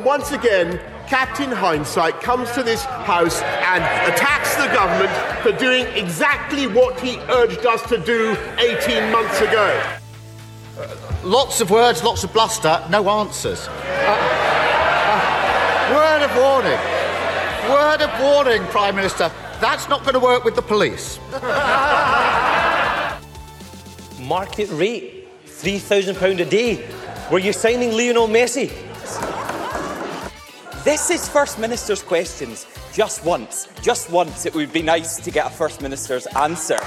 And once again, Captain Hindsight comes to this house and attacks the government for doing exactly what he urged us to do 18 months ago. Lots of words, lots of bluster, no answers. Uh, uh, word of warning. Word of warning, Prime Minister. That's not going to work with the police. Market rate, £3,000 a day. Were you signing Lionel Messi? This is First Minister's questions. Just once, just once, it would be nice to get a First Minister's answer.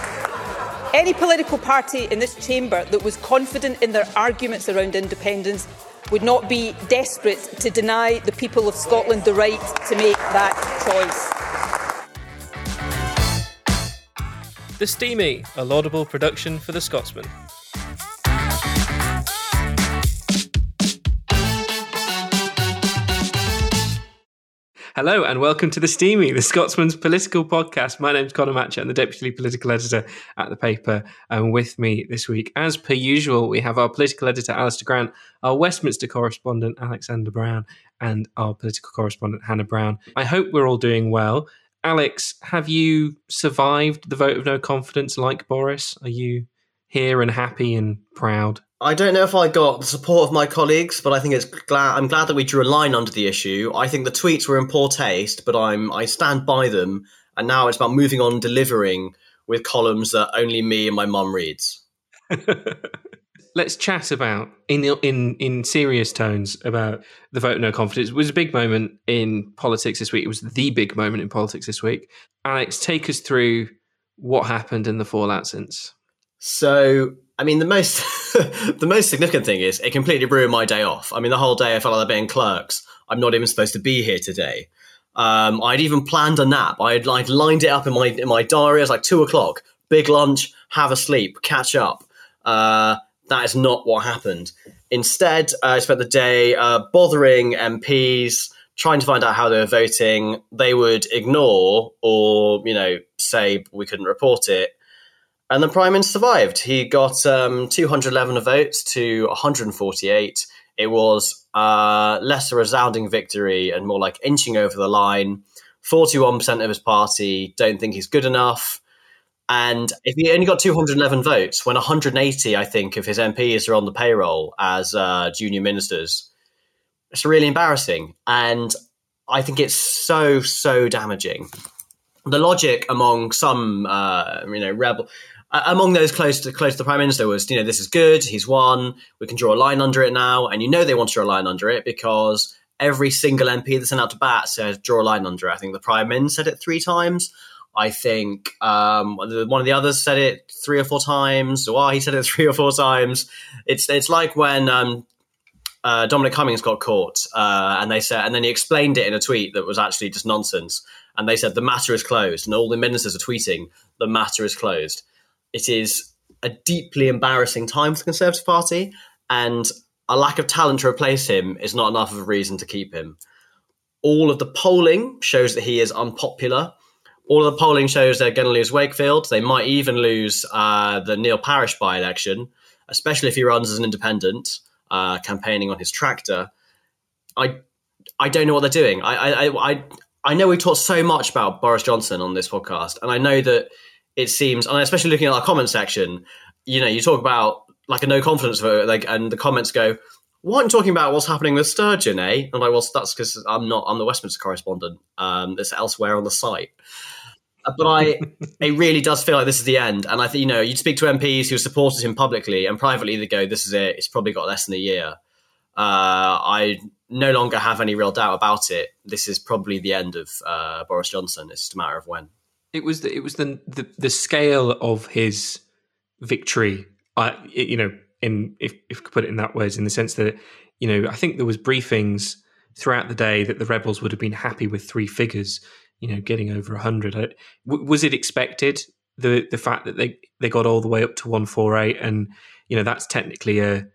Any political party in this chamber that was confident in their arguments around independence would not be desperate to deny the people of Scotland the right to make that choice. The Steamie, a laudable production for the Scotsman. Hello and welcome to The Steamie, the Scotsman's political podcast. My name's Conor Matchett. I'm the Deputy Political Editor at the paper. And with me this week, as per usual, we have our political editor, Alistair Grant, our Westminster correspondent, Alexander Brown, and our political correspondent, Hannah Brown. I hope we're all doing well. Alex, have you survived the vote of no confidence like Boris? Are you here and happy and proud? I don't know if I got the support of my colleagues, but I think it's glad I'm glad that we drew a line under the issue. I think the tweets were in poor taste, but I'm I stand by them, and now it's about moving on, delivering with columns that only me and my mum reads. Let's chat about in in in serious tones about the vote no confidence. It was a big moment in politics this week. It was the big moment in politics this week. Alex, take us through what happened and the fallout since. So I mean, the most the most significant thing is it completely ruined my day off. I mean, the whole day I felt like being clerks. I'm not even supposed to be here today. Um, I'd even planned a nap. I'd like lined it up in my in my diary. Like two o'clock, big lunch, have a sleep, catch up. Uh, that is not what happened. Instead, uh, I spent the day uh, bothering MPs, trying to find out how they were voting. They would ignore or you know say we couldn't report it. And the Prime Minister survived. He got um, 211 votes to 148. It was less a resounding victory and more like inching over the line. 41% of his party don't think he's good enough. And if he only got 211 votes, when 180, I think, of his MPs are on the payroll as uh, junior ministers, it's really embarrassing. And I think it's so, so damaging. The logic among some, uh, you know, rebel among those close to close to the prime minister was, you know, this is good. He's won. We can draw a line under it now, and you know they want to draw a line under it because every single MP that's sent out to bat says draw a line under it. I think the prime minister said it three times. I think um, one of the others said it three or four times. Or he said it three or four times. It's it's like when um, uh, Dominic Cummings got caught, uh, and they said, and then he explained it in a tweet that was actually just nonsense. And they said the matter is closed, and all the ministers are tweeting the matter is closed it is a deeply embarrassing time for the Conservative Party, and a lack of talent to replace him is not enough of a reason to keep him. All of the polling shows that he is unpopular. All of the polling shows they're going to lose Wakefield. They might even lose uh, the Neil Parish by election, especially if he runs as an independent, uh, campaigning on his tractor. I I don't know what they're doing. I I I I know we talked so much about Boris Johnson on this podcast, and I know that it seems, and especially looking at our comment section, you know, you talk about like a no confidence vote, like, and the comments go, "What I'm talking about? What's happening with Sturgeon?" Eh? And I'm like, "Well, that's because I'm not. I'm the Westminster correspondent. Um, it's elsewhere on the site." Uh, but I, it really does feel like this is the end. And I think you know, you'd speak to MPs who supported him publicly and privately. They go, "This is it. It's probably got less than a year." Uh, I no longer have any real doubt about it. This is probably the end of uh, Boris Johnson. It's just a matter of when it was the, it was the, the the scale of his victory. Uh, you know, in if if you could put it in that way, in the sense that you know, I think there was briefings throughout the day that the rebels would have been happy with three figures. You know, getting over hundred. Was it expected the the fact that they they got all the way up to one four eight, and you know that's technically a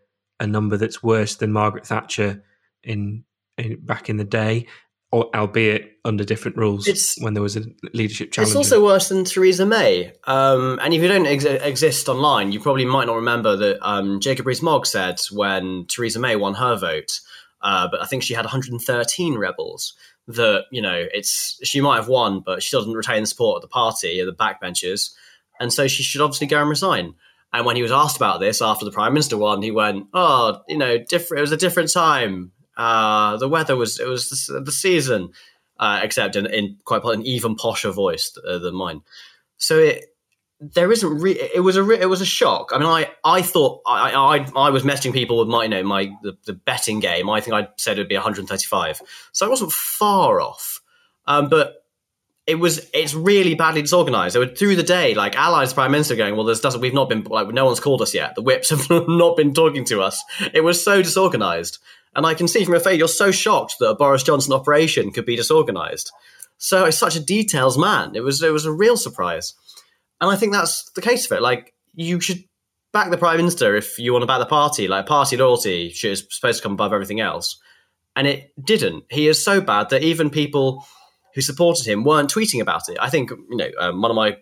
a number that's worse than Margaret Thatcher in, in back in the day or albeit under different rules it's, when there was a leadership challenge. It's also worse than Theresa May. Um, and if you don't ex- exist online, you probably might not remember that um, Jacob Rees-Mogg said when Theresa May won her vote, uh, but I think she had 113 rebels. That you know, it's she might have won, but she doesn't retain the support of the party, of the backbenchers, and so she should obviously go and resign. And when he was asked about this after the prime minister won, he went, "Oh, you know, different. It was a different time. Uh, the weather was it was the, the season, uh, except in, in quite an even posher voice uh, than mine. So it there isn't re- it was a re- it was a shock. I mean, I I thought I I, I was messaging people with my you know my the, the betting game. I think I said it would be 135, so I wasn't far off. Um, but it was it's really badly disorganized. They were through the day, like allies prime minister going, well, there's doesn't we've not been like no one's called us yet. The whips have not been talking to us. It was so disorganized, and I can see from your face you're so shocked that a Boris Johnson operation could be disorganized. So it's such a details man. It was it was a real surprise, and I think that's the case of it. Like you should back the prime minister if you want to back the party. Like party loyalty is supposed to come above everything else, and it didn't. He is so bad that even people who supported him weren't tweeting about it. I think you know um, one of my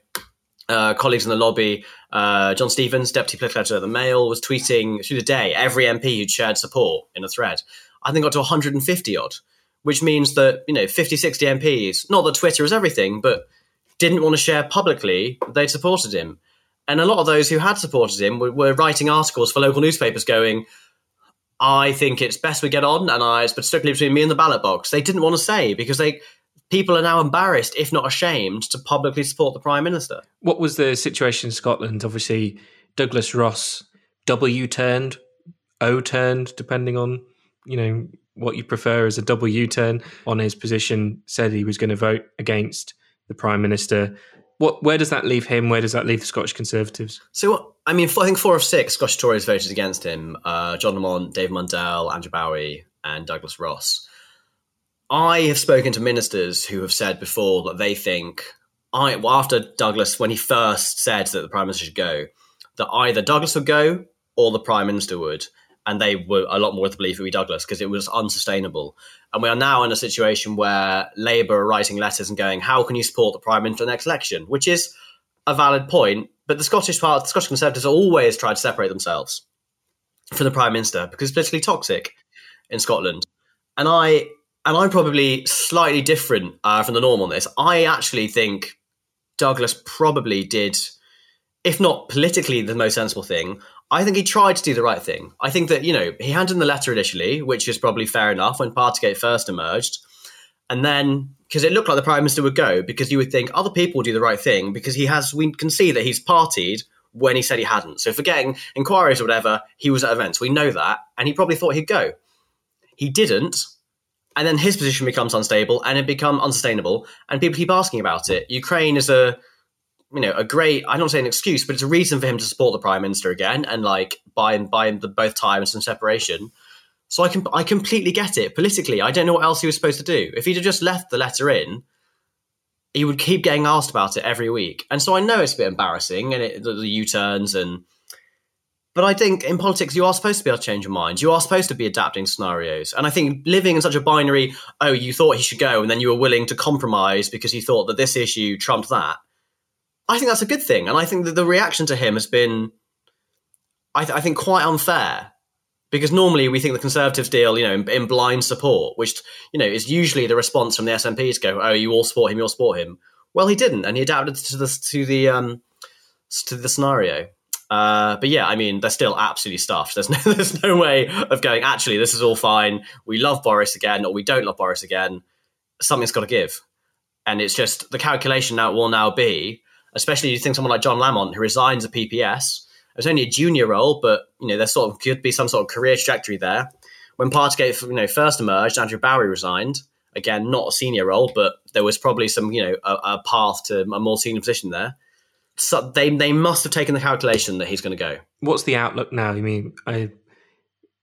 uh, colleagues in the lobby, uh, John Stevens, deputy political editor of the Mail, was tweeting through the day every MP who'd shared support in a thread. I think got to 150 odd, which means that you know 50, 60 MPs. Not that Twitter is everything, but didn't want to share publicly they'd supported him. And a lot of those who had supported him were, were writing articles for local newspapers going, I think it's best we get on, and I, but strictly between me and the ballot box. They didn't want to say because they people are now embarrassed, if not ashamed, to publicly support the prime minister. What was the situation in Scotland? Obviously, Douglas Ross W turned, O turned, depending on you know what you prefer as a U turn on his position. Said he was going to vote against the prime minister. What, where does that leave him? Where does that leave the Scottish Conservatives? So, I mean, I think four of six Scottish Tories voted against him: uh, John Lamont, Dave Mundell, Andrew Bowie, and Douglas Ross. I have spoken to ministers who have said before that they think I well, after Douglas when he first said that the prime minister should go, that either Douglas would go or the prime minister would, and they were a lot more to believe it would be Douglas because it was unsustainable. And we are now in a situation where Labour are writing letters and going, "How can you support the prime minister in the next election?" Which is a valid point, but the Scottish part, the Scottish Conservatives always tried to separate themselves from the prime minister because it's politically toxic in Scotland. And I and I'm probably slightly different uh, from the norm on this. I actually think Douglas probably did, if not politically the most sensible thing, I think he tried to do the right thing. I think that, you know, he handed in the letter initially, which is probably fair enough when Partygate first emerged. And then, because it looked like the Prime Minister would go, because you would think other people would do the right thing, because he has, we can see that he's partied when he said he hadn't. So, forgetting inquiries or whatever, he was at events. We know that. And he probably thought he'd go. He didn't and then his position becomes unstable and it become unsustainable. And people keep asking about it. Ukraine is a you know a great i don't say an excuse but it's a reason for him to support the prime minister again and like buy and buy the both times and separation. So i can i completely get it politically. I don't know what else he was supposed to do. If he'd have just left the letter in he would keep getting asked about it every week. And so i know it's a bit embarrassing and it, the, the u-turns and but I think in politics, you are supposed to be able to change your mind. You are supposed to be adapting scenarios. And I think living in such a binary, oh, you thought he should go, and then you were willing to compromise because you thought that this issue trumped that. I think that's a good thing. And I think that the reaction to him has been, I, th- I think, quite unfair. Because normally we think the Conservatives deal, you know, in, in, blind support, which, you know, is usually the response from the SNP to go, oh, you all support him, you all support him. Well, he didn't, and he adapted to the to the um, to the scenario. Uh, but yeah, I mean, they're still absolutely stuffed. There's no, there's no way of going. Actually, this is all fine. We love Boris again, or we don't love Boris again. Something's got to give, and it's just the calculation now will now be, especially you think someone like John Lamont who resigns a PPS. It's only a junior role, but you know there sort of could be some sort of career trajectory there. When Partygate, you know, first emerged, Andrew Bowie resigned. Again, not a senior role, but there was probably some, you know, a, a path to a more senior position there so they they must have taken the calculation that he's going to go. What's the outlook now? I mean, I,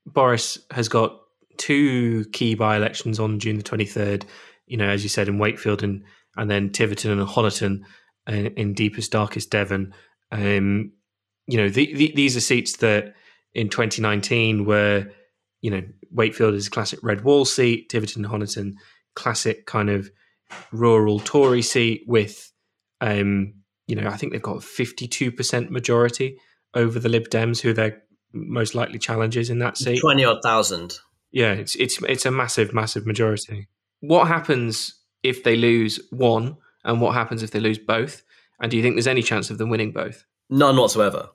Boris has got two key by elections on June the twenty third. You know, as you said in Wakefield and and then Tiverton and Honiton in, in deepest darkest Devon. Um, you know, the, the, these are seats that in 2019 were, you know, Wakefield is a classic red wall seat, Tiverton and Honiton classic kind of rural Tory seat with um, you know, I think they've got 52% majority over the Lib Dems, who they're most likely challengers in that seat. 20 odd thousand. Yeah, it's it's it's a massive, massive majority. What happens if they lose one, and what happens if they lose both? And do you think there's any chance of them winning both? None whatsoever.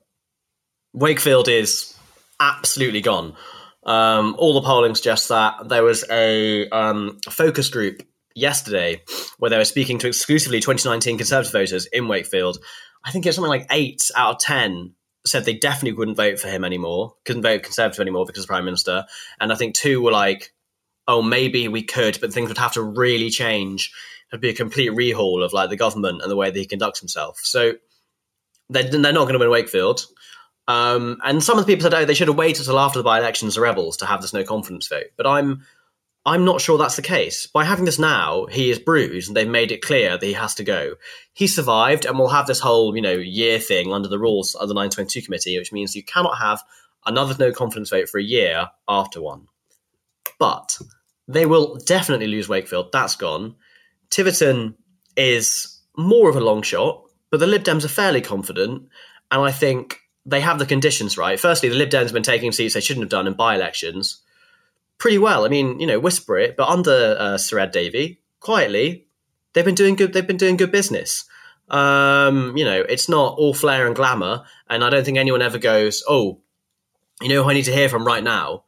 Wakefield is absolutely gone. Um, all the polling suggests that there was a um, focus group yesterday where they were speaking to exclusively 2019 Conservative voters in Wakefield. I think it's something like eight out of 10 said they definitely wouldn't vote for him anymore, couldn't vote Conservative anymore because of Prime Minister. And I think two were like, oh, maybe we could, but things would have to really change. It'd be a complete rehaul of like the government and the way that he conducts himself. So they're, they're not going to win Wakefield. Um, and some of the people said, oh, they should have waited until after the by-elections, the rebels, to have this no confidence vote. But I'm I'm not sure that's the case. By having this now, he is bruised and they've made it clear that he has to go. He survived and we'll have this whole, you know, year thing under the rules of the 922 committee, which means you cannot have another no confidence vote for a year after one. But they will definitely lose Wakefield. That's gone. Tiverton is more of a long shot, but the Lib Dems are fairly confident. And I think they have the conditions right. Firstly, the Lib Dems have been taking seats they shouldn't have done in by elections pretty well. I mean, you know, whisper it, but under uh, Sir Ed Davey, quietly, they've been doing good. They've been doing good business. Um, you know, it's not all flair and glamour, and I don't think anyone ever goes, "Oh, you know I need to hear from right now?"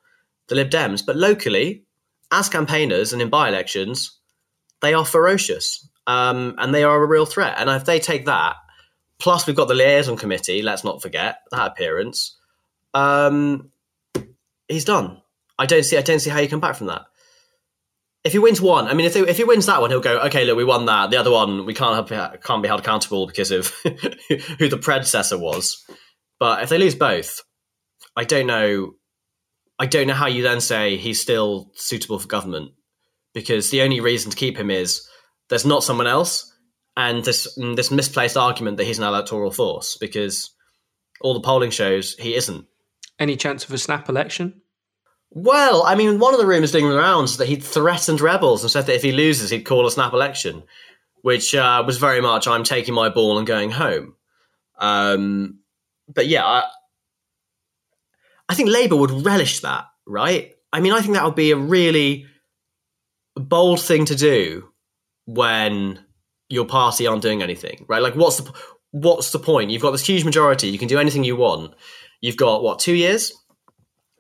The Lib Dems. But locally, as campaigners and in by-elections, they are ferocious, um, and they are a real threat. And if they take that, plus we've got the liaison committee. Let's not forget that appearance. Um, he's done. I don't see. I don't see how you come back from that. If he wins one, I mean, if, they, if he wins that one, he'll go, okay, look, we won that. The other one, we can't have, can't be held accountable because of who the predecessor was. But if they lose both, I don't know. I don't know how you then say he's still suitable for government because the only reason to keep him is there's not someone else, and this mm, this misplaced argument that he's an electoral force because all the polling shows he isn't. Any chance of a snap election? Well, I mean, one of the rumours doing the rounds that he'd threatened rebels and said that if he loses, he'd call a snap election, which uh, was very much "I'm taking my ball and going home." Um, but yeah, I, I think Labour would relish that, right? I mean, I think that would be a really bold thing to do when your party aren't doing anything, right? Like, what's the what's the point? You've got this huge majority; you can do anything you want. You've got what two years?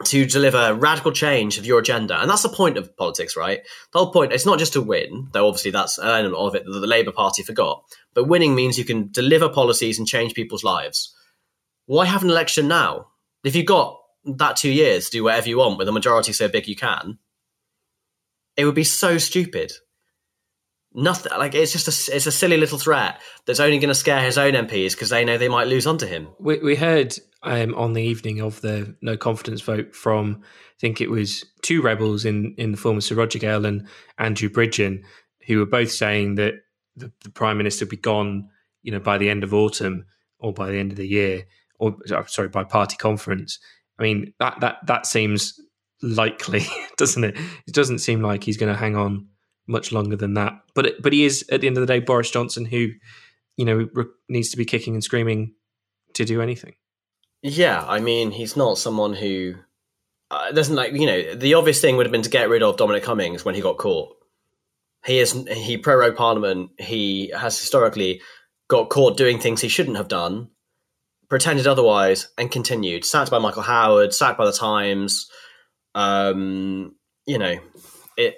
To deliver radical change of your agenda. And that's the point of politics, right? The whole point, it's not just to win, though obviously that's an element of it that the Labour Party forgot. But winning means you can deliver policies and change people's lives. Why have an election now? If you've got that two years to do whatever you want with a majority so big you can, it would be so stupid. Nothing like it's just a it's a silly little threat that's only going to scare his own MPs because they know they might lose onto him. We, we heard um, on the evening of the no confidence vote from I think it was two rebels in in the form of Sir Roger Gale and Andrew Bridgen, who were both saying that the, the prime minister would be gone, you know, by the end of autumn or by the end of the year, or sorry, by party conference. I mean that that that seems likely, doesn't it? It doesn't seem like he's going to hang on much longer than that. But but he is at the end of the day Boris Johnson, who you know needs to be kicking and screaming to do anything. Yeah, I mean, he's not someone who uh, doesn't like you know the obvious thing would have been to get rid of Dominic Cummings when he got caught. He is he prorogued Parliament. He has historically got caught doing things he shouldn't have done, pretended otherwise, and continued. Sacked by Michael Howard, sacked by the Times. Um, you know, it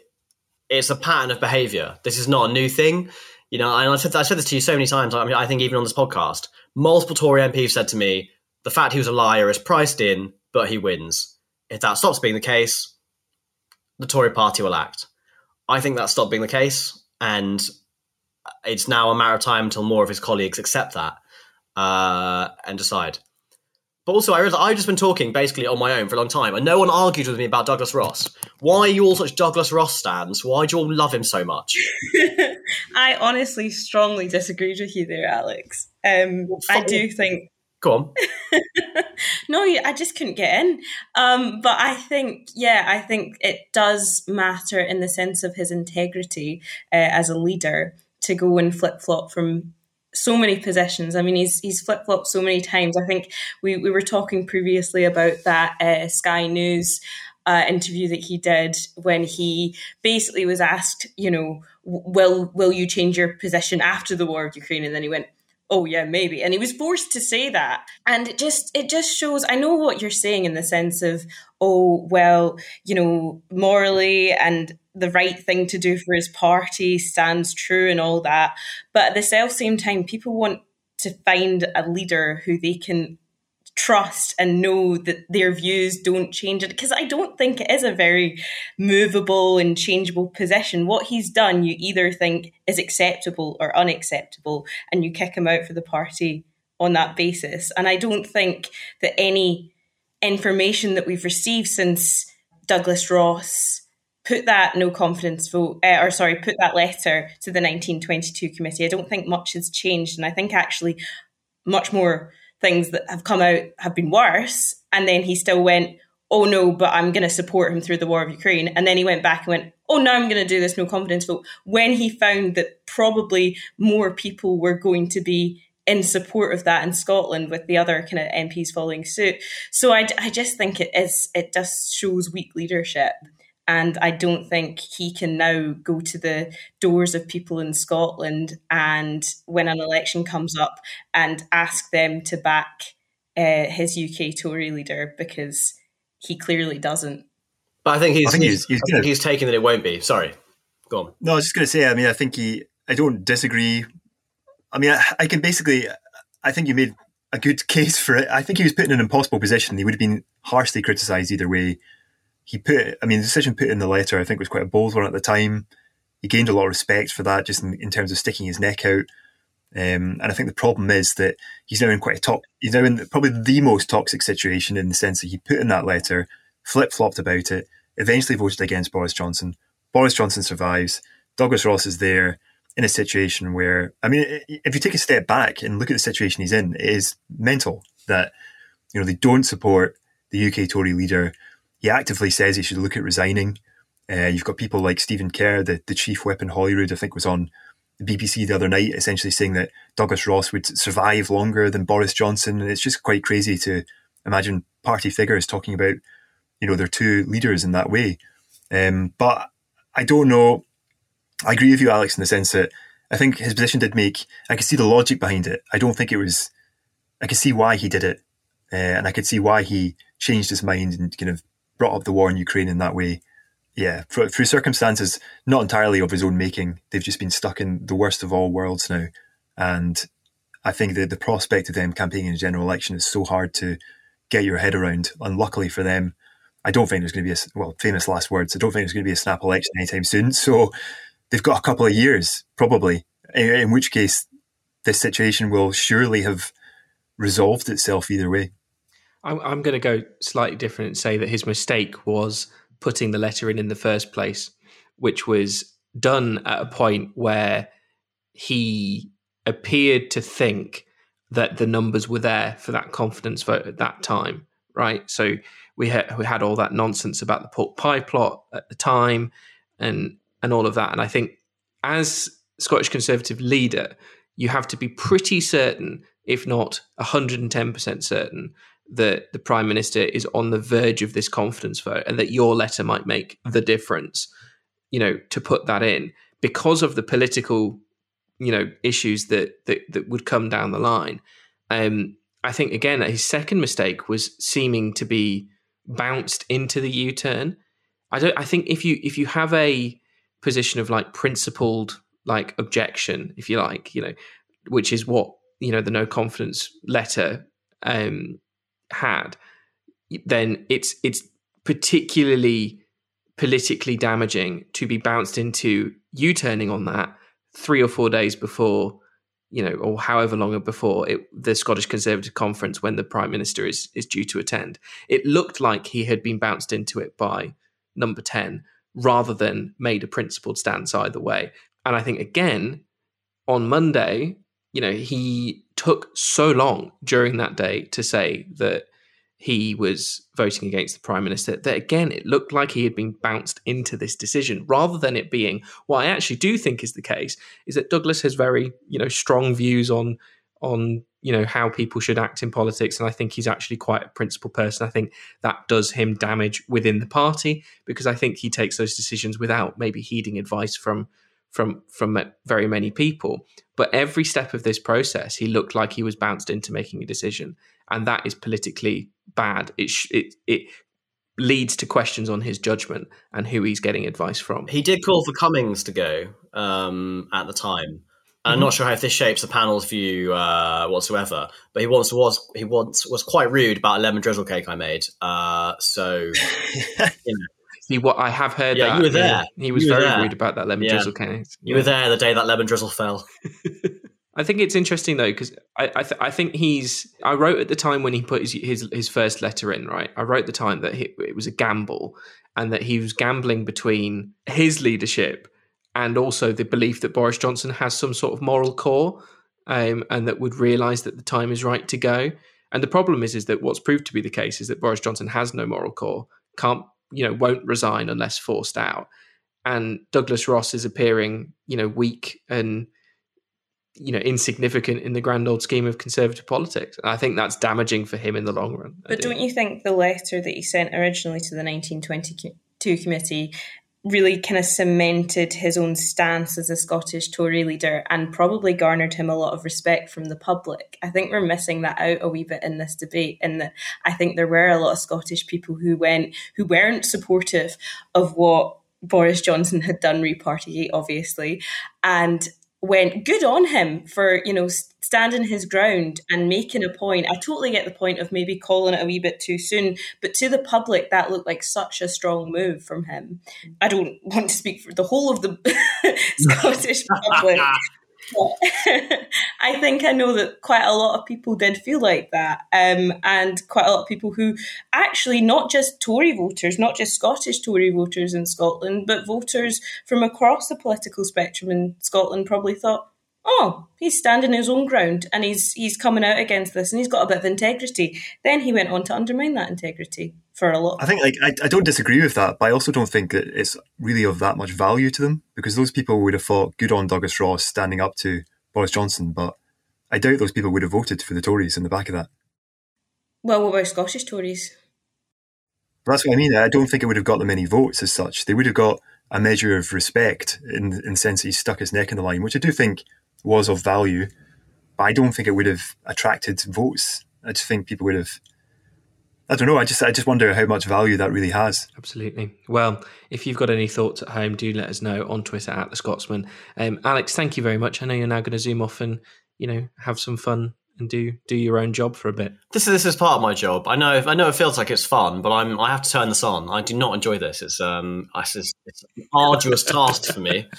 it's a pattern of behaviour. This is not a new thing. You know, and I said I said this to you so many times. I mean, I think even on this podcast, multiple Tory MPs said to me, the fact he was a liar is priced in, but he wins. If that stops being the case, the Tory party will act. I think that stopped being the case, and it's now a matter of time until more of his colleagues accept that uh, and decide. But also, I realized I've just been talking basically on my own for a long time, and no one argued with me about Douglas Ross. Why are you all such Douglas Ross stands? Why do you all love him so much? I honestly strongly disagreed with you there, Alex. Um, I do think Go on. no, I just couldn't get in. Um, but I think, yeah, I think it does matter in the sense of his integrity uh, as a leader to go and flip flop from so many positions. I mean, he's he's flip flopped so many times. I think we, we were talking previously about that uh, Sky News uh, interview that he did when he basically was asked, you know, will will you change your position after the war of Ukraine? And then he went, oh yeah maybe. And he was forced to say that. And it just it just shows i know what you're saying in the sense of oh well you know morally and the right thing to do for his party stands true and all that. But at the self same time people want to find a leader who they can trust and know that their views don't change it because I don't think it is a very movable and changeable position. What he's done, you either think is acceptable or unacceptable, and you kick him out for the party on that basis. And I don't think that any information that we've received since Douglas Ross put that no confidence vote, uh, or sorry, put that letter to the 1922 committee, I don't think much has changed. And I think actually much more things that have come out have been worse. And then he still went, oh no, but I'm going to support him through the war of Ukraine. And then he went back and went, oh, no, I'm going to do this no confidence vote. When he found that probably more people were going to be in support of that in Scotland with the other kind of MPs following suit. So I, I just think it is, it just shows weak leadership. And I don't think he can now go to the doors of people in Scotland and when an election comes up and ask them to back uh, his UK Tory leader because he clearly doesn't. But I think he's, I think he's, he's, he's, he's taking that it won't be. Sorry, go on. No, I was just going to say. I mean, I think he. I don't disagree. I mean, I, I can basically. I think you made a good case for it. I think he was put in an impossible position. He would have been harshly criticised either way he put, I mean, the decision put in the letter, I think, was quite a bold one at the time. He gained a lot of respect for that, just in, in terms of sticking his neck out. Um, and I think the problem is that he's now in quite a top, he's now in probably the most toxic situation in the sense that he put in that letter, flip flopped about it, eventually voted against Boris Johnson. Boris Johnson survives. Douglas Ross is there in a situation where, I mean, if you take a step back and look at the situation he's in, it is mental that, you know, they don't support the UK Tory leader he actively says he should look at resigning. Uh, you've got people like Stephen Kerr, the, the chief whip in Holyrood, I think was on the BBC the other night, essentially saying that Douglas Ross would survive longer than Boris Johnson. And it's just quite crazy to imagine party figures talking about, you know, their two leaders in that way. Um, but I don't know. I agree with you, Alex, in the sense that I think his position did make, I could see the logic behind it. I don't think it was, I could see why he did it. Uh, and I could see why he changed his mind and kind of brought up the war in Ukraine in that way. Yeah, through, circumstances not entirely of his own making, they've just been stuck in the worst of all worlds now. And I think that the prospect of them campaigning in a general election is so hard to get your head around. And luckily for them, I don't think there's going to be a well famous last words. I don't think there's going to be a snap election anytime soon. So they've got a couple of years probably. In, in which case, this situation will surely have resolved itself either way. I'm, I'm going to go slightly different and say that his mistake was putting the letter in in the first place, which was done at a point where he appeared to think that the numbers were there for that confidence vote at that time, right? So we had we had all that nonsense about the pork pie plot at the time, and and all of that. And I think as Scottish Conservative leader, you have to be pretty certain, if not 110% certain, that the prime minister is on the verge of this confidence vote and that your letter might make the difference you know to put that in because of the political you know issues that that, that would come down the line. Um i think again his second mistake was seeming to be bounced into the u-turn. I don't i think if you if you have a position of like principled like objection if you like you know which is what you know the no confidence letter um had, then it's it's particularly politically damaging to be bounced into you turning on that three or four days before you know or however long before it, the scottish conservative conference when the prime minister is is due to attend. It looked like he had been bounced into it by number 10 rather than made a principled stance either way. And i think again on monday you know, he took so long during that day to say that he was voting against the prime minister that again it looked like he had been bounced into this decision rather than it being what I actually do think is the case is that Douglas has very you know strong views on on you know how people should act in politics. And i think he's actually quite a principled person. I think that does him damage within the party because i think he takes those decisions without maybe heeding advice from from from very many people but every step of this process he looked like he was bounced into making a decision and that is politically bad it sh- it it leads to questions on his judgment and who he's getting advice from he did call for cummings to go um, at the time I'm not sure how this shapes the panel's view uh, whatsoever, but he once was he once was quite rude about a lemon drizzle cake I made. Uh, so, you know. See what I have heard. Yeah, that, you were there. He was were very there. rude about that lemon Yeah. drizzle cake. You were there the day that lemon drizzle fell. I think it's interesting though because I I, th- I think he's. I wrote at the time when he put his his, his first letter in. Right, I wrote the time that he, it was a gamble and that he was gambling between his leadership and also the belief that Boris Johnson has some sort of moral core um, and that would realise that the time is right to go. And the problem is, is that what's proved to be the case is that Boris Johnson has no moral core, can't, you know, won't resign unless forced out. And Douglas Ross is appearing, you know, weak and, you know, insignificant in the grand old scheme of conservative politics. And I think that's damaging for him in the long run. I But do. don't you think the letter that he sent originally to the 1922 committee really kind of cemented his own stance as a Scottish Tory leader and probably garnered him a lot of respect from the public? I think we're missing that out a wee bit in this debate. In that, I think there were a lot of Scottish people who went who weren't supportive of what Boris Johnson had done re obviously, and went good on him for you know standing his ground and making a point. I totally get the point of maybe calling it a wee bit too soon, but to the public that looked like such a strong move from him. I don't want to speak for the whole of the Scottish public. I think I know that quite a lot of people did feel like that, um, and quite a lot of people who actually not just Tory voters, not just Scottish Tory voters in Scotland, but voters from across the political spectrum in Scotland probably thought, "Oh, he's standing his own ground and he's he's coming out against this, and he's got a bit of integrity." Then he went on to undermine that integrity for a lot. I think like I, I don't disagree with that, but I also don't think that it's really of that much value to them because those people would have thought good on Douglas Ross standing up to Boris Johnson, but I doubt those people would have voted for the Tories in the back of that. Well, what about Scottish Tories? That's what I mean. I don't think it would have got them any votes as such. They would have got a measure of respect in, in the sense that he stuck his neck in the line, which I do think was of value, but I don't think it would have attracted votes. I just think people would have. I don't know. I just I just wonder how much value that really has. Absolutely. Well, if you've got any thoughts at home, do let us know on Twitter at the Scotsman. Um, Alex, thank you very much. I know you're now going to zoom off and you know have some fun and do do your own job for a bit. This is this is part of my job. I know I know it feels like it's fun, but I'm I have to turn this on. I do not enjoy this. It's um it's, it's an arduous task for me.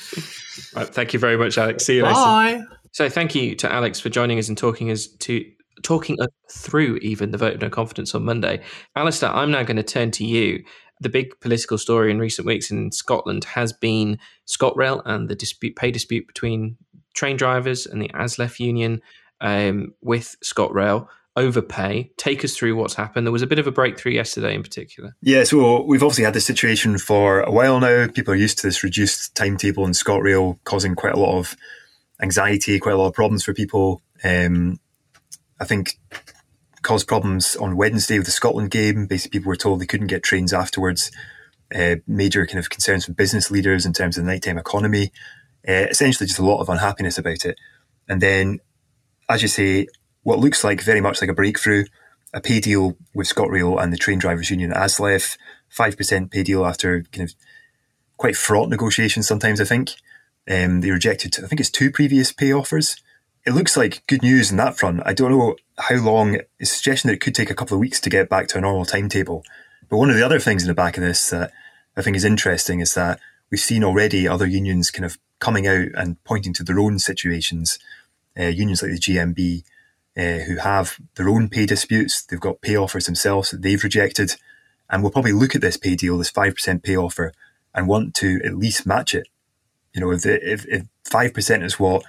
Right, thank you very much, Alex. See you later. Bye. So thank you to Alex for joining us and talking us to talking us through even the vote of no confidence on Monday. Alistair, I'm now going to turn to you. The big political story in recent weeks in Scotland has been ScotRail and the dispute pay dispute between train drivers and the ASLEF union um, with ScotRail over pay. Take us through what's happened. There was a bit of a breakthrough yesterday in particular. Yeah, so we've obviously had this situation for a while now. People are used to this reduced timetable in ScotRail causing quite a lot of anxiety, quite a lot of problems for people. Um, I think caused problems on Wednesday with the Scotland game. Basically, people were told they couldn't get trains afterwards. Uh, major kind of concerns from business leaders in terms of the nighttime economy. Uh, essentially, just a lot of unhappiness about it. And then, as you say, what looks like very much like a breakthrough, a pay deal with ScotRail and the train drivers union ASLEF, five percent pay deal after kind of quite fraught negotiations. Sometimes I think um, they rejected. I think it's two previous pay offers. It looks like good news in that front. I don't know how long. It's suggesting that it could take a couple of weeks to get back to a normal timetable. But one of the other things in the back of this that I think is interesting is that we've seen already other unions kind of coming out and pointing to their own situations. Uh, unions like the GMB, uh, who have their own pay disputes, they've got pay offers themselves that they've rejected, and will probably look at this pay deal, this five percent pay offer, and want to at least match it. You know, if if five percent is what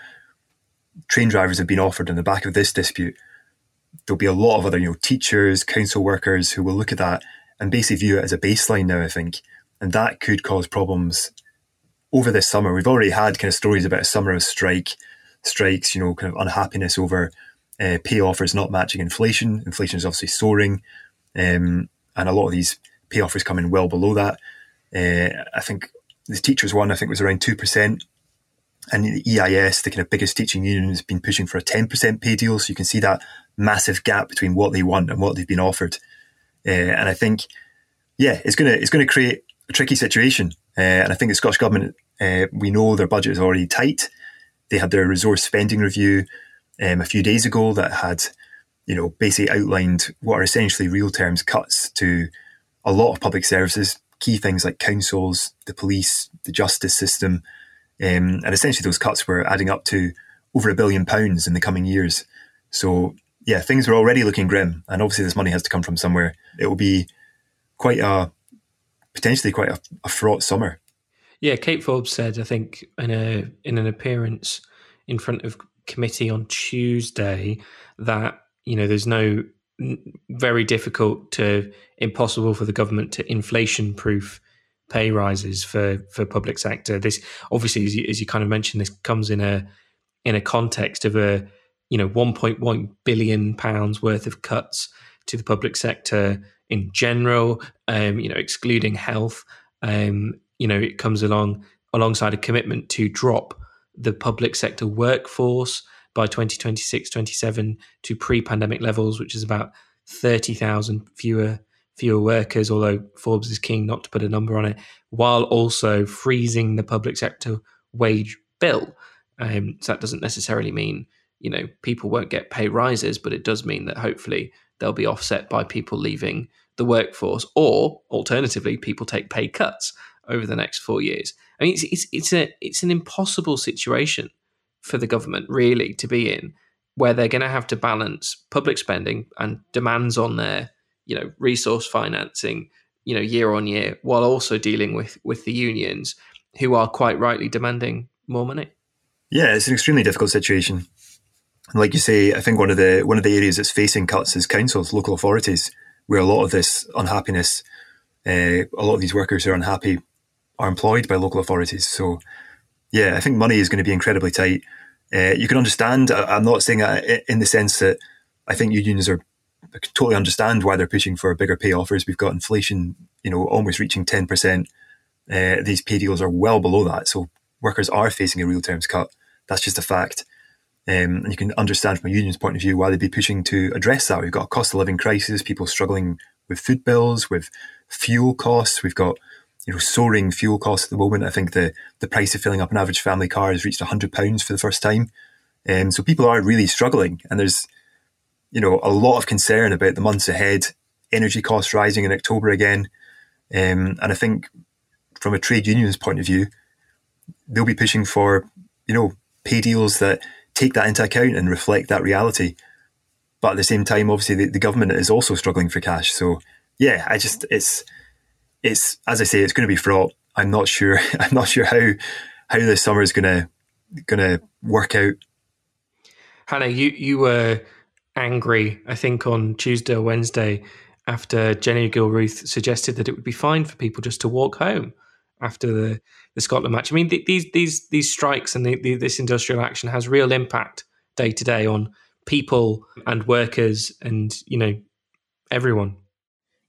train drivers have been offered in the back of this dispute, there'll be a lot of other, you know, teachers, council workers who will look at that and basically view it as a baseline now, I think. And that could cause problems over this summer. We've already had kind of stories about a summer of strike, strikes, you know, kind of unhappiness over uh, pay offers not matching inflation. Inflation is obviously soaring, um, and a lot of these pay offers come in well below that. Uh, I think the teachers one, I think, was around two percent, and the EIS, the kind of biggest teaching union, has been pushing for a ten percent pay deal. So you can see that massive gap between what they want and what they've been offered. Uh, and I think, yeah, it's gonna it's gonna create a tricky situation. Uh, and I think the Scottish government, uh, we know their budget is already tight. They had their resource spending review um, a few days ago that had, you know, basically outlined what are essentially real terms cuts to a lot of public services, key things like councils, the police, the justice system, um, and essentially those cuts were adding up to over a billion pounds in the coming years. So yeah, things were already looking grim, and obviously this money has to come from somewhere. It will be quite a potentially quite a, a fraught summer. Yeah, Kate Forbes said, I think in a in an appearance in front of committee on Tuesday that you know there's no very difficult to impossible for the government to inflation proof pay rises for for public sector. This obviously, as you, as you kind of mentioned, this comes in a in a context of a you know 1.1 billion pounds worth of cuts to the public sector in general. Um, you know, excluding health. Um, you know, it comes along alongside a commitment to drop the public sector workforce by 2026 27 to pre-pandemic levels which is about 30,000 fewer fewer workers although Forbes is keen not to put a number on it while also freezing the public sector wage bill. Um, so that doesn't necessarily mean you know people won't get pay rises but it does mean that hopefully they'll be offset by people leaving the workforce or alternatively people take pay cuts over the next 4 years I mean, it's, it's, it's, a, it's an impossible situation for the government, really, to be in, where they're going to have to balance public spending and demands on their, you know, resource financing, you know, year on year, while also dealing with with the unions who are quite rightly demanding more money. Yeah, it's an extremely difficult situation. Like you say, I think one of the one of the areas that's facing cuts is councils, local authorities, where a lot of this unhappiness, uh, a lot of these workers are unhappy are employed by local authorities. So, yeah, I think money is going to be incredibly tight. Uh, you can understand. I, am not saying in the sense that I think unions are I totally understand why they're pushing for bigger pay offers. We've got inflation, you know, almost reaching ten percent. Uh, these pay deals are well below that, so workers are facing a real terms cut. That's just a fact. Um, and you can understand from a union's point of view why they'd be pushing to address that. We've got a cost of living crisis, people struggling with food bills, with fuel costs. We've got you know, soaring fuel costs at the moment. I think the the price of filling up an average family car has reached hundred pounds for the first time. Um, so people are really struggling, and there's, you know, a lot of concern about the months ahead. Energy costs rising in October again, um, and I think from a trade union's point of view, they'll be pushing for, you know, pay deals that take that into account and reflect that reality. But at the same time, obviously, the, the government is also struggling for cash. So yeah, I just it's it's as I say, it's going to be fraught. I'm not sure. I'm not sure how how this summer is going to going to work out. Hannah, you you were angry, I think, on Tuesday or Wednesday after Jenny Gilruth suggested that it would be fine for people just to walk home after the, the Scotland match. I mean, th- these these these strikes and the, the, this industrial action has real impact day to day on people and workers and you know everyone.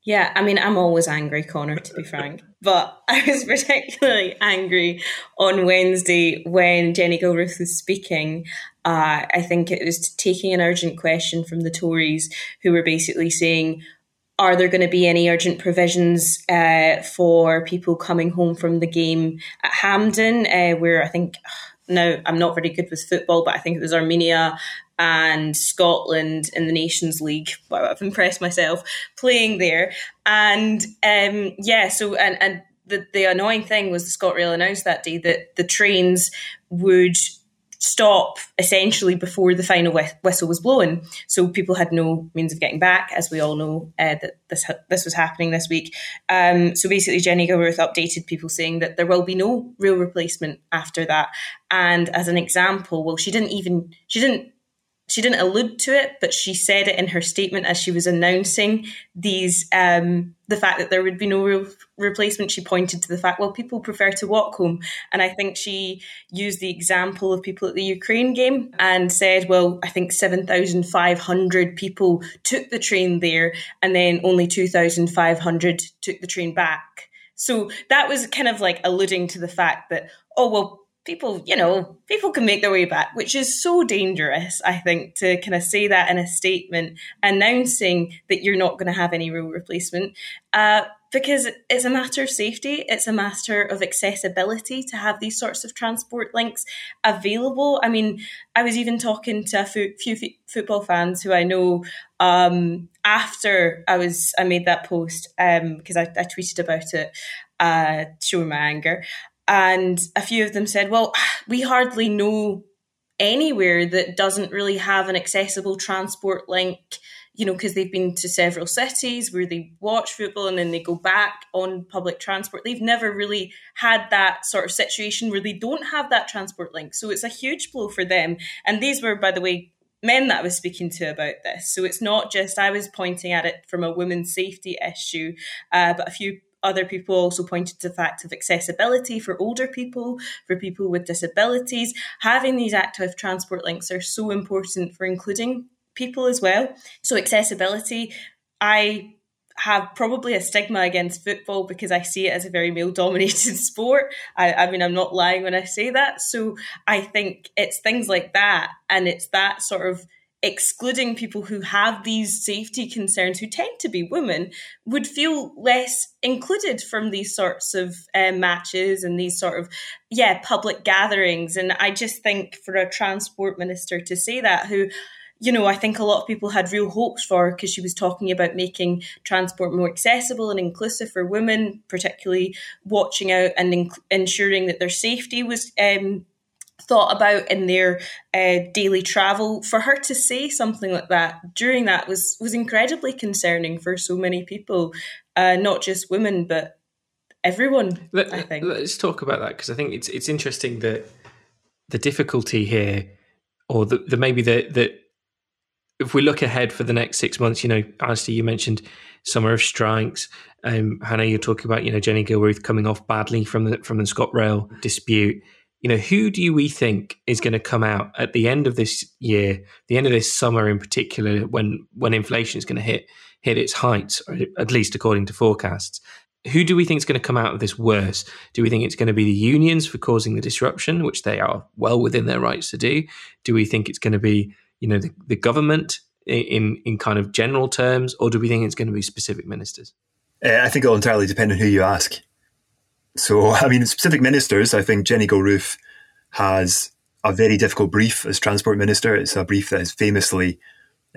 Yeah, I mean, I'm always angry, Conor, to be frank. But I was particularly angry on Wednesday when Jenny Gilruth was speaking. Uh, I think it was taking an urgent question from the Tories, who were basically saying, are there going to be any urgent provisions uh, for people coming home from the game at Hampden, uh, where I think now I'm not very good with football, but I think it was Armenia and Scotland in the Nations League. Wow, I've impressed myself playing there. And um, yeah, so and and the the annoying thing was the ScotRail announced that day that the trains would stop essentially before the final whistle was blown. So people had no means of getting back, as we all know uh, that this ha- this was happening this week. Um, so basically, Jenny Gilruth updated people saying that there will be no real replacement after that. And as an example, well, she didn't even she didn't she didn't allude to it, but she said it in her statement as she was announcing these um, the fact that there would be no re- replacement. She pointed to the fact, well, people prefer to walk home, and I think she used the example of people at the Ukraine game and said, well, I think seven thousand five hundred people took the train there, and then only two thousand five hundred took the train back. So that was kind of like alluding to the fact that, oh well people, you know, people can make their way back, which is so dangerous, I think, to kind of say that in a statement announcing that you're not going to have any real replacement. Uh, because it's a matter of safety, it's a matter of accessibility to have these sorts of transport links available. I mean, I was even talking to a few, football fans who I know um, after I was I made that post because um, I, I, tweeted about it, uh, showing my anger, and a few of them said, well, we hardly know anywhere that doesn't really have an accessible transport link, you know, because they've been to several cities where they watch football and then they go back on public transport. They've never really had that sort of situation where they don't have that transport link. So it's a huge blow for them. And these were, by the way, men that I was speaking to about this. So it's not just I was pointing at it from a women's safety issue, uh, but a few other people also pointed to the fact of accessibility for older people, for people with disabilities. Having these active transport links are so important for including people as well. So, accessibility, I have probably a stigma against football because I see it as a very male dominated sport. I, I, mean, I'm not lying when I say that. So I think it's things like that. And it's that sort of excluding people who have these safety concerns, who tend to be women, would feel less included from these sorts of um, matches and these sort of, yeah, public gatherings. And I just think for a transport minister to say that, who, you know, I think a lot of people had real hopes for because she was talking about making transport more accessible and inclusive for women, particularly watching out and inc- ensuring that their safety was um, thought about in their uh, daily travel for her to say something like that during that was was incredibly concerning for so many people uh, not just women but everyone Let, i think. let's talk about that because i think it's it's interesting that the difficulty here or the, the maybe the that if we look ahead for the next six months you know Alistair, you mentioned summer of strikes. Um, hannah you're talking about you know jenny gilruth coming off badly from the from the scotrail dispute you know, who do we think is going to come out at the end of this year, the end of this summer in particular, when when inflation is going to hit hit its heights, at least according to forecasts? Who do we think is going to come out of this worse? Do we think it's going to be the unions for causing the disruption, which they are well within their rights to do? Do we think it's going to be, you know, the, the government in in kind of general terms, or do we think it's going to be specific ministers? Uh, I think it'll entirely depend on who you ask. So, I mean, specific ministers, I think Jenny Gilruth has a very difficult brief as transport minister. It's a brief that has famously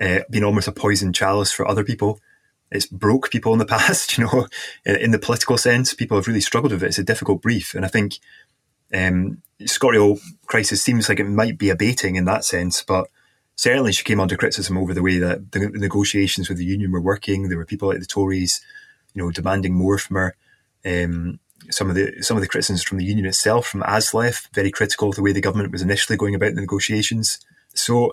uh, been almost a poison chalice for other people. It's broke people in the past, you know, in, the political sense. People have really struggled with it. It's a difficult brief. And I think um, ScotRail crisis seems like it might be abating in that sense, but certainly she came under criticism over the way that the negotiations with the union were working. There were people like the Tories, you know, demanding more from her. Um, some of the some of the criticisms from the union itself, from ASLEF, very critical of the way the government was initially going about the negotiations. So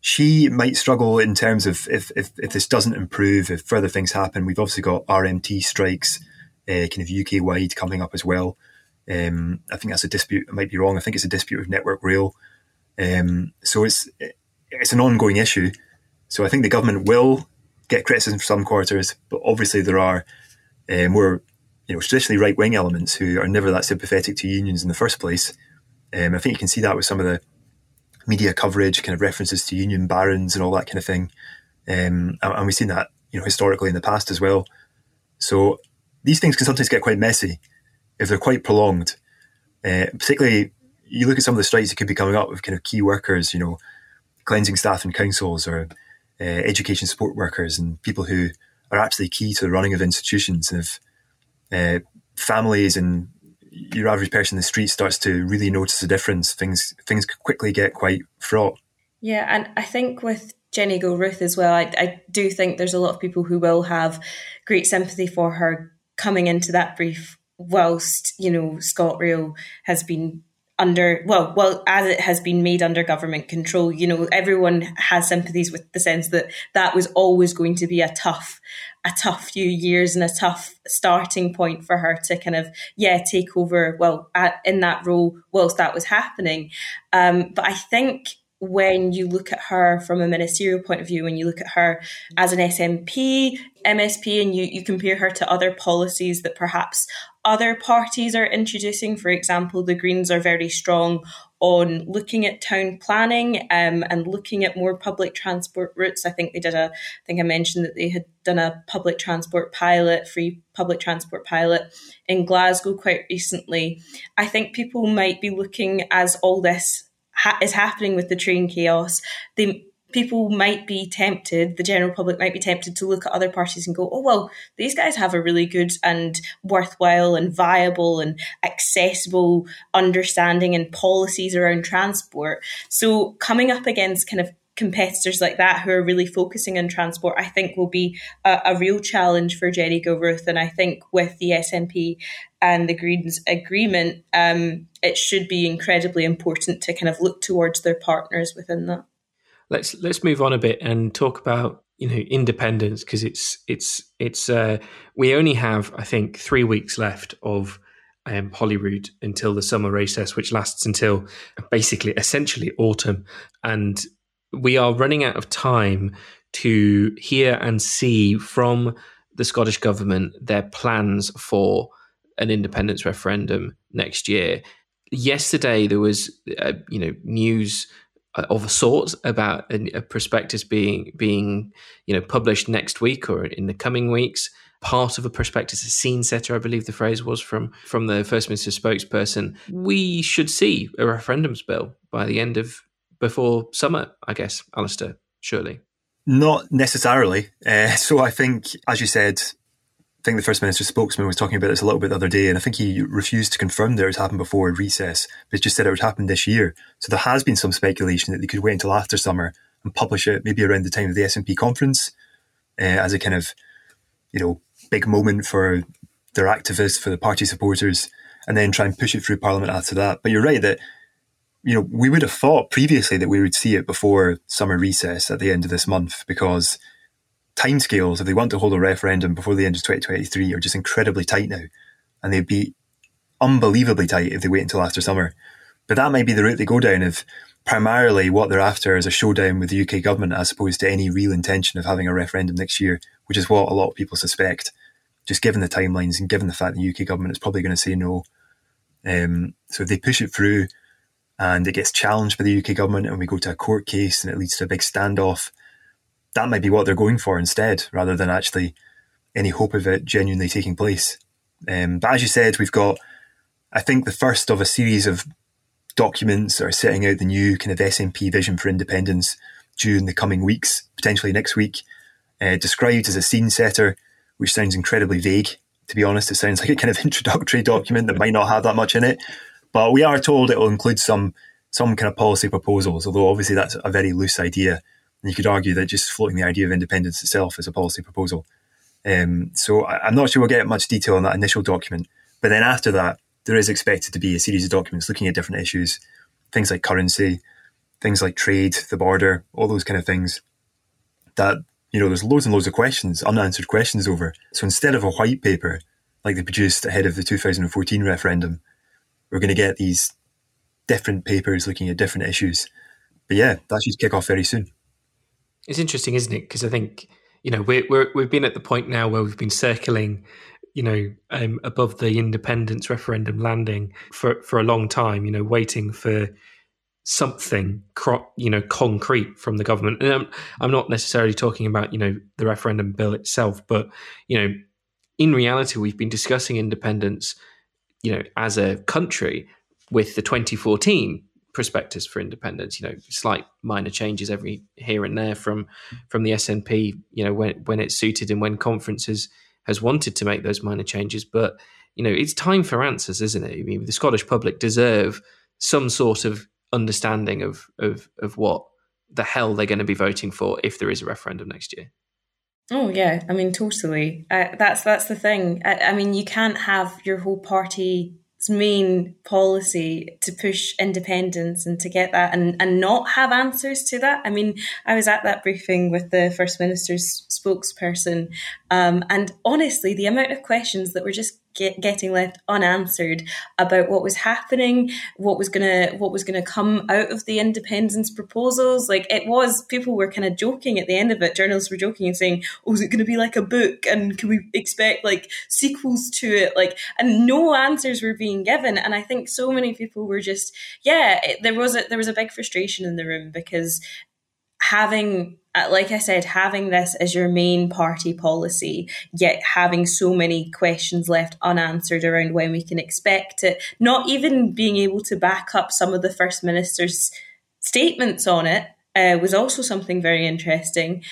she might struggle in terms of if, if, if this doesn't improve, if further things happen. We've obviously got RMT strikes, uh, kind of UK wide coming up as well. Um, I think that's a dispute. I might be wrong. I think it's a dispute with Network Rail. Um, so it's it's an ongoing issue. So I think the government will get criticism for some quarters, but obviously there are uh, more you know, traditionally right wing elements who are never that sympathetic to unions in the first place. Um, I think you can see that with some of the media coverage, kind of references to union barons and all that kind of thing. Um, and, and, we've seen that, you know, historically in the past as well. So these things can sometimes get quite messy if they're quite prolonged. Uh, particularly, you look at some of the strikes that could be coming up with kind of key workers, you know, cleansing staff and councils or uh, education support workers and people who are absolutely key to the running of institutions and have uh, families and your average person in the street starts to really notice the difference, things things could quickly get quite fraught. Yeah, and I think with Jenny Gilruth as well, I, I do think there's a lot of people who will have great sympathy for her coming into that brief whilst, you know, ScotRail has been under well well as it has been made under government control you know everyone has sympathies with the sense that that was always going to be a tough a tough few years and a tough starting point for her to kind of yeah take over well at, in that role whilst that was happening um, but i think when you look at her from a ministerial point of view, when you look at her as an SNP, MSP, and you, you compare her to other policies that perhaps other parties are introducing. For example, the Greens are very strong on looking at town planning um, and looking at more public transport routes. I think they did a, I think I mentioned that they had done a public transport pilot, free public transport pilot in Glasgow quite recently. I think people might be looking as all this ha- is happening with the train chaos, they people might be tempted, the general public might be tempted to look at other parties and go, oh, well, these guys have a really good and worthwhile and viable and accessible understanding and policies around transport. So coming up against kind of competitors like that who are really focusing on transport, I think will be a, a real challenge for Jenny Gilruth. And I think with the SNP and the Greens agreement, um, it should be incredibly important to kind of look towards their partners within that. Let's let's move on a bit and talk about you know independence because it's it's it's uh, we only have I think three weeks left of um, Holyrood until the summer recess, which lasts until basically essentially autumn, and we are running out of time to hear and see from the Scottish government their plans for an independence referendum next year. Yesterday, there was uh, you know news of a sort about a, a, prospectus being being you know published next week or in the coming weeks. Part of a prospectus, a scene setter, I believe the phrase was from from the First Minister spokesperson. We should see a referendums bill by the end of before summer, I guess, Alistair, surely. Not necessarily. Uh, so I think, as you said, I think the First Minister's spokesman was talking about this a little bit the other day, and I think he refused to confirm that it happened before recess, but just said it would happen this year. So there has been some speculation that they could wait until after summer and publish it maybe around the time of the SNP conference uh, as a kind of, you know, big moment for their activists, for the party supporters, and then try and push it through Parliament after that. But you're right that you know, we would have thought previously that we would see it before summer recess at the end of this month because timescales, if they want to hold a referendum before the end of 2023, are just incredibly tight now. And they'd be unbelievably tight if they wait until after summer. But that might be the route they go down if primarily what they're after is a showdown with the UK government as opposed to any real intention of having a referendum next year, which is what a lot of people suspect, just given the timelines and given the fact the UK government is probably going to say no. Um, so if they push it through, and it gets challenged by the UK government and we go to a court case and it leads to a big standoff, that might be what they're going for instead, rather than actually any hope of it genuinely taking place. Um, but as you said, we've got, I think, the first of a series of documents that are setting out the new kind of SNP vision for independence due in the coming weeks, potentially next week, uh, described as a scene setter, which sounds incredibly vague. To be honest, it sounds like a kind of introductory document that might not have that much in it. But we are told it will include some some kind of policy proposals, although obviously that's a very loose idea. And you could argue that just floating the idea of independence itself is a policy proposal. Um, so I, am not sure we'll get much detail on that initial document. But then after that, there is expected to be a series of documents looking at different issues, things like currency, things like trade, the border, all those kind of things that, you know, there's loads and loads of questions, unanswered questions over. So instead of a white paper like they produced ahead of the 2014 referendum, we're going to get these different papers looking at different issues. But yeah, that should kick off very soon. It's interesting, isn't it? Because I think you know we're, we're we've been at the point now where we've been circling, you know, um, above the independence referendum landing for for a long time. You know, waiting for something you know concrete from the government and I'm, I'm not necessarily talking about you know the referendum bill itself but you know in reality we've been discussing independence you know, as a country with the 2014 prospectus for independence, you know, slight minor changes every here and there from from the SNP, you know, when when it's suited and when conferences has wanted to make those minor changes. But you know, it's time for answers, isn't it? I mean, the Scottish public deserve some sort of understanding of of of what the hell they're going to be voting for if there is a referendum next year. Oh yeah, I mean totally. Uh, that's that's the thing. I, I, mean, you can't have your whole main policy to push independence and to get that and, and not have answers to that. I mean, I was at that briefing with the First Minister's spokesperson, um, and honestly, the amount of questions that were just get, getting left unanswered about what was happening, what was gonna what was gonna come out of the independence proposals. Like it was, people were kind of joking at the end of it. Journalists were joking and saying, "Oh, is it going to be like a book? And can we expect like sequels to it?" Like, and no answers were being given. And I think so many people were just, yeah, it, there was a there was a big frustration in the room because having like I said, having this as your main party policy, yet having so many questions left unanswered around when we can expect it, not even being able to back up some of the First Minister's statements on it, uh, was also something very interesting.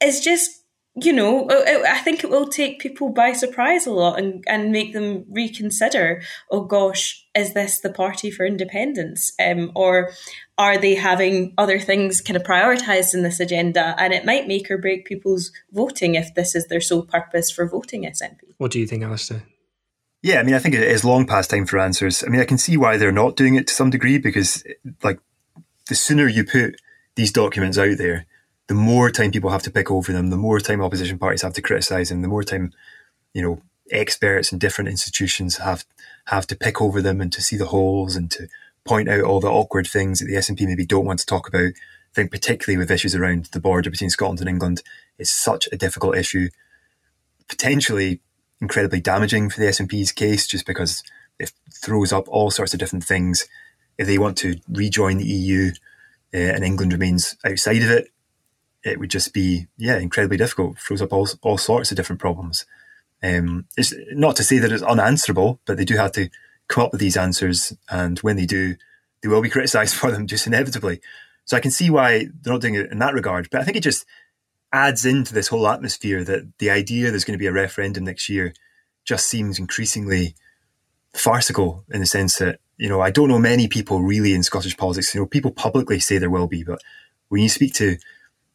It's just you know, I think it will take people by surprise a lot and, and make them reconsider, oh gosh, is this the party for independence? Um, or are they having other things kind of prioritized in this agenda? And it might make or break people's voting if this is their sole purpose for voting SNP. What do you think, Alistair? Yeah, I mean, I think it is long past time for answers. I mean, I can see why they're not doing it to some degree because, like, the sooner you put these documents out there, the more time people have to pick over them, the more time opposition parties have to criticise them, the more time, you know, experts in different institutions have have to pick over them and to see the holes and to point out all the awkward things that the SNP maybe don't want to talk about. I think particularly with issues around the border between Scotland and England it's such a difficult issue, potentially incredibly damaging for the SNP's case, just because it throws up all sorts of different things. If they want to rejoin the EU uh, and England remains outside of it, it would just be yeah incredibly difficult. It Throws up all all sorts of different problems. Um, it's not to say that it's unanswerable, but they do have to come up with these answers, and when they do, they will be criticised for them just inevitably. So I can see why they're not doing it in that regard, but I think it just adds into this whole atmosphere that the idea there's going to be a referendum next year just seems increasingly farcical in the sense that you know I don't know many people really in Scottish politics. You know, people publicly say there will be, but when you speak to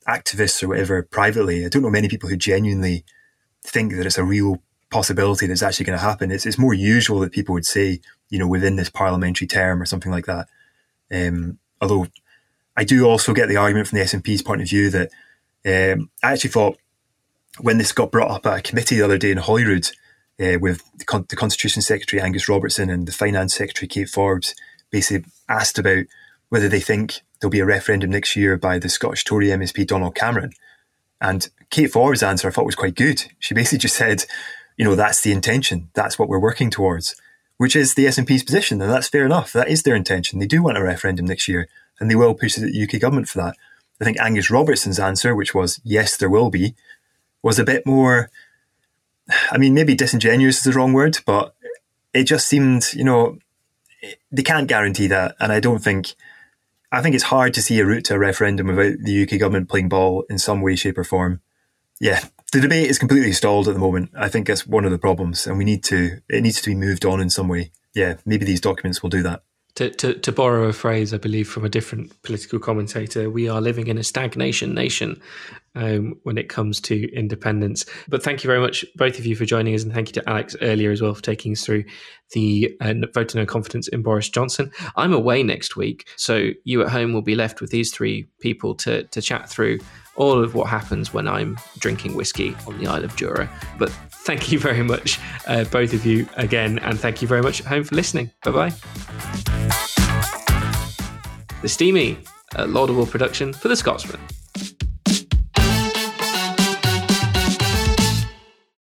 activists or whatever privately, I don't know many people who genuinely think that it's a real possibility that's actually going to happen. It's, it's more usual that people would say, you know, within this parliamentary term or something like that. Um, although I do also get the argument from the SNP's point of view that um, I actually thought when this got brought up at a committee the other day in Holyrood uh, with the, Con- the Constitution Secretary Angus Robertson and the Finance Secretary Kate Forbes basically asked about whether they think there'll be a referendum next year by the Scottish Tory MSP Donald Cameron. And Kate Forbes' answer I thought was quite good. She basically just said, you know, that's the intention. That's what we're working towards, which is the SNP's position. And that's fair enough. That is their intention. They do want a referendum next year and they will push the UK government for that. I think Angus Robertson's answer, which was, yes, there will be, was a bit more, I mean, maybe disingenuous is the wrong word, but it just seemed, you know, they can't guarantee that. And I don't think I think it's hard to see a route to a referendum without the UK government playing ball in some way, shape, or form. Yeah, the debate is completely stalled at the moment. I think that's one of the problems, and we need to. It needs to be moved on in some way. Yeah, maybe these documents will do that. To, to, to borrow a phrase, I believe, from a different political commentator, we are living in a stagnation nation um, when it comes to independence. But thank you very much, both of you, for joining us, and thank you to Alex earlier as well for taking us through the uh, vote to no confidence in Boris Johnson. I'm away next week, so you at home will be left with these three people to, to chat through all of what happens when I'm drinking whiskey on the Isle of Jura. But thank you very much, uh, both of you, again, and thank you very much at home for listening. Bye bye. The Steamie, a laudable production for the Scotsman.